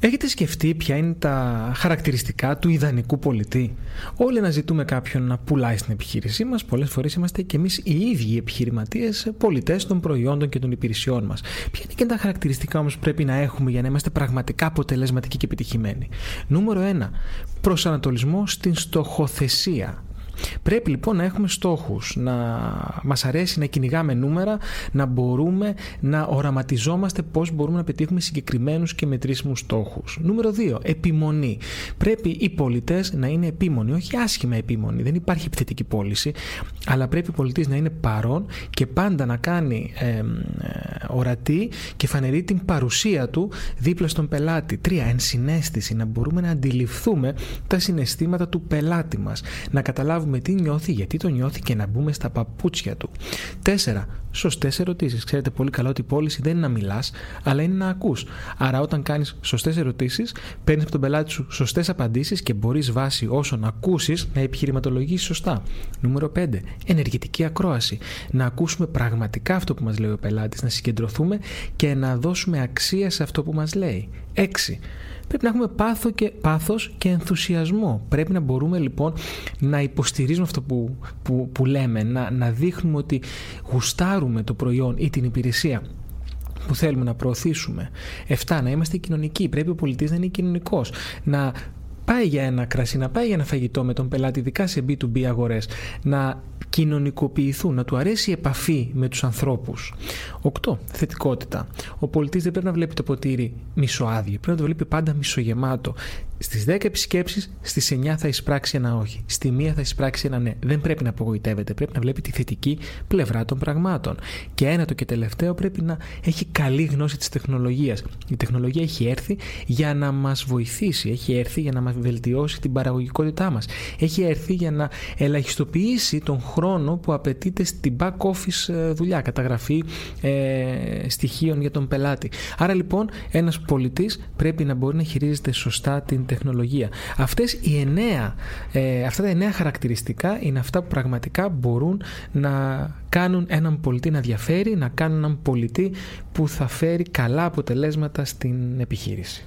Έχετε σκεφτεί ποια είναι τα χαρακτηριστικά του ιδανικού πολιτή; Όλοι να ζητούμε κάποιον να πουλάει στην επιχείρησή μας. Πολλές φορές είμαστε και εμείς οι ίδιοι οι επιχειρηματίες, πολιτές των προϊόντων και των υπηρεσιών μας. Ποια είναι και τα χαρακτηριστικά όμως που πρέπει να έχουμε για να είμαστε πραγματικά αποτελεσματικοί και επιτυχημένοι; Νούμερο 1. Προσανατολισμό στην στοχοθεσία. Πρέπει λοιπόν να έχουμε στόχους, να μας αρέσει να κυνηγάμε νούμερα, να μπορούμε να οραματιζόμαστε πώς μπορούμε να πετύχουμε συγκεκριμένους και μετρήσιμους στόχους. Νούμερο 2. Επιμονή. Πρέπει οι πολιτές να είναι επίμονοι, όχι άσχημα επίμονοι. Δεν υπάρχει επιθετική πώληση, αλλά πρέπει ο πολιτής να είναι παρόν και πάντα να κάνει ε, ορατή και φανερή την παρουσία του δίπλα στον πελάτη. Τρία, ενσυναίσθηση, να μπορούμε να αντιληφθούμε τα συναισθήματα του πελάτη μας, να καταλάβουμε καταλάβουμε τι νιώθει, γιατί το νιώθει και να μπούμε στα παπούτσια του. Τέσσερα, σωστές ερωτήσεις. Ξέρετε πολύ καλά ότι η πώληση δεν είναι να μιλάς, αλλά είναι να ακούς. Άρα, όταν κάνεις σωστές ερωτήσεις, παίρνεις από τον πελάτη σου σωστές απαντήσεις και μπορείς βάσει όσων ακούσεις να επιχειρηματολογήσεις σωστά. Νούμερο 5. Ενεργητική ακρόαση. Να ακούσουμε πραγματικά αυτό που μας λέει ο πελάτης, να συγκεντρωθούμε και να δώσουμε αξία σε αυτό που μας λέει. 6 πρέπει να έχουμε πάθο και, πάθος και ενθουσιασμό. Πρέπει να μπορούμε λοιπόν να υποστηρίζουμε αυτό που, που, που λέμε, να, να δείχνουμε ότι γουστάρουμε το προϊόν ή την υπηρεσία που θέλουμε να προωθήσουμε. 7. Να είμαστε κοινωνικοί. Πρέπει ο πολιτής να είναι κοινωνικός. Να πάει για ένα κρασί, να πάει για ένα φαγητό με τον πελάτη, ειδικά σε B2B αγορές, να κοινωνικοποιηθούν, να του αρέσει η επαφή με τους ανθρώπους. 8. Θετικότητα. Ο πολιτής δεν πρέπει να βλέπει το ποτήρι μισοάδιο, πρέπει να το βλέπει πάντα μισογεμάτο. Στις 10 επισκέψεις, στις 9 θα εισπράξει ένα όχι. Στη μία θα εισπράξει ένα ναι. Δεν πρέπει να απογοητεύεται. Πρέπει να βλέπει τη θετική πλευρά των πραγμάτων. Και ένα το και τελευταίο πρέπει να έχει καλή γνώση της τεχνολογίας. Η τεχνολογία έχει έρθει για να μας βοηθήσει. Έχει έρθει για να μας βελτιώσει την παραγωγικότητά μας. Έχει έρθει για να ελαχιστοποιήσει τον χρόνο που απαιτείται στην back office ε, δουλειά. Καταγραφή ε, στοιχείων για τον πελάτη. Άρα λοιπόν ένας πολιτής πρέπει να μπορεί να χειρίζεται σωστά την τεχνολογία. Αυτές οι εννέα, ε, αυτά τα εννέα χαρακτηριστικά είναι αυτά που πραγματικά μπορούν να κάνουν έναν πολιτή να διαφέρει, να κάνουν έναν πολιτή που θα φέρει καλά αποτελέσματα στην επιχείρηση.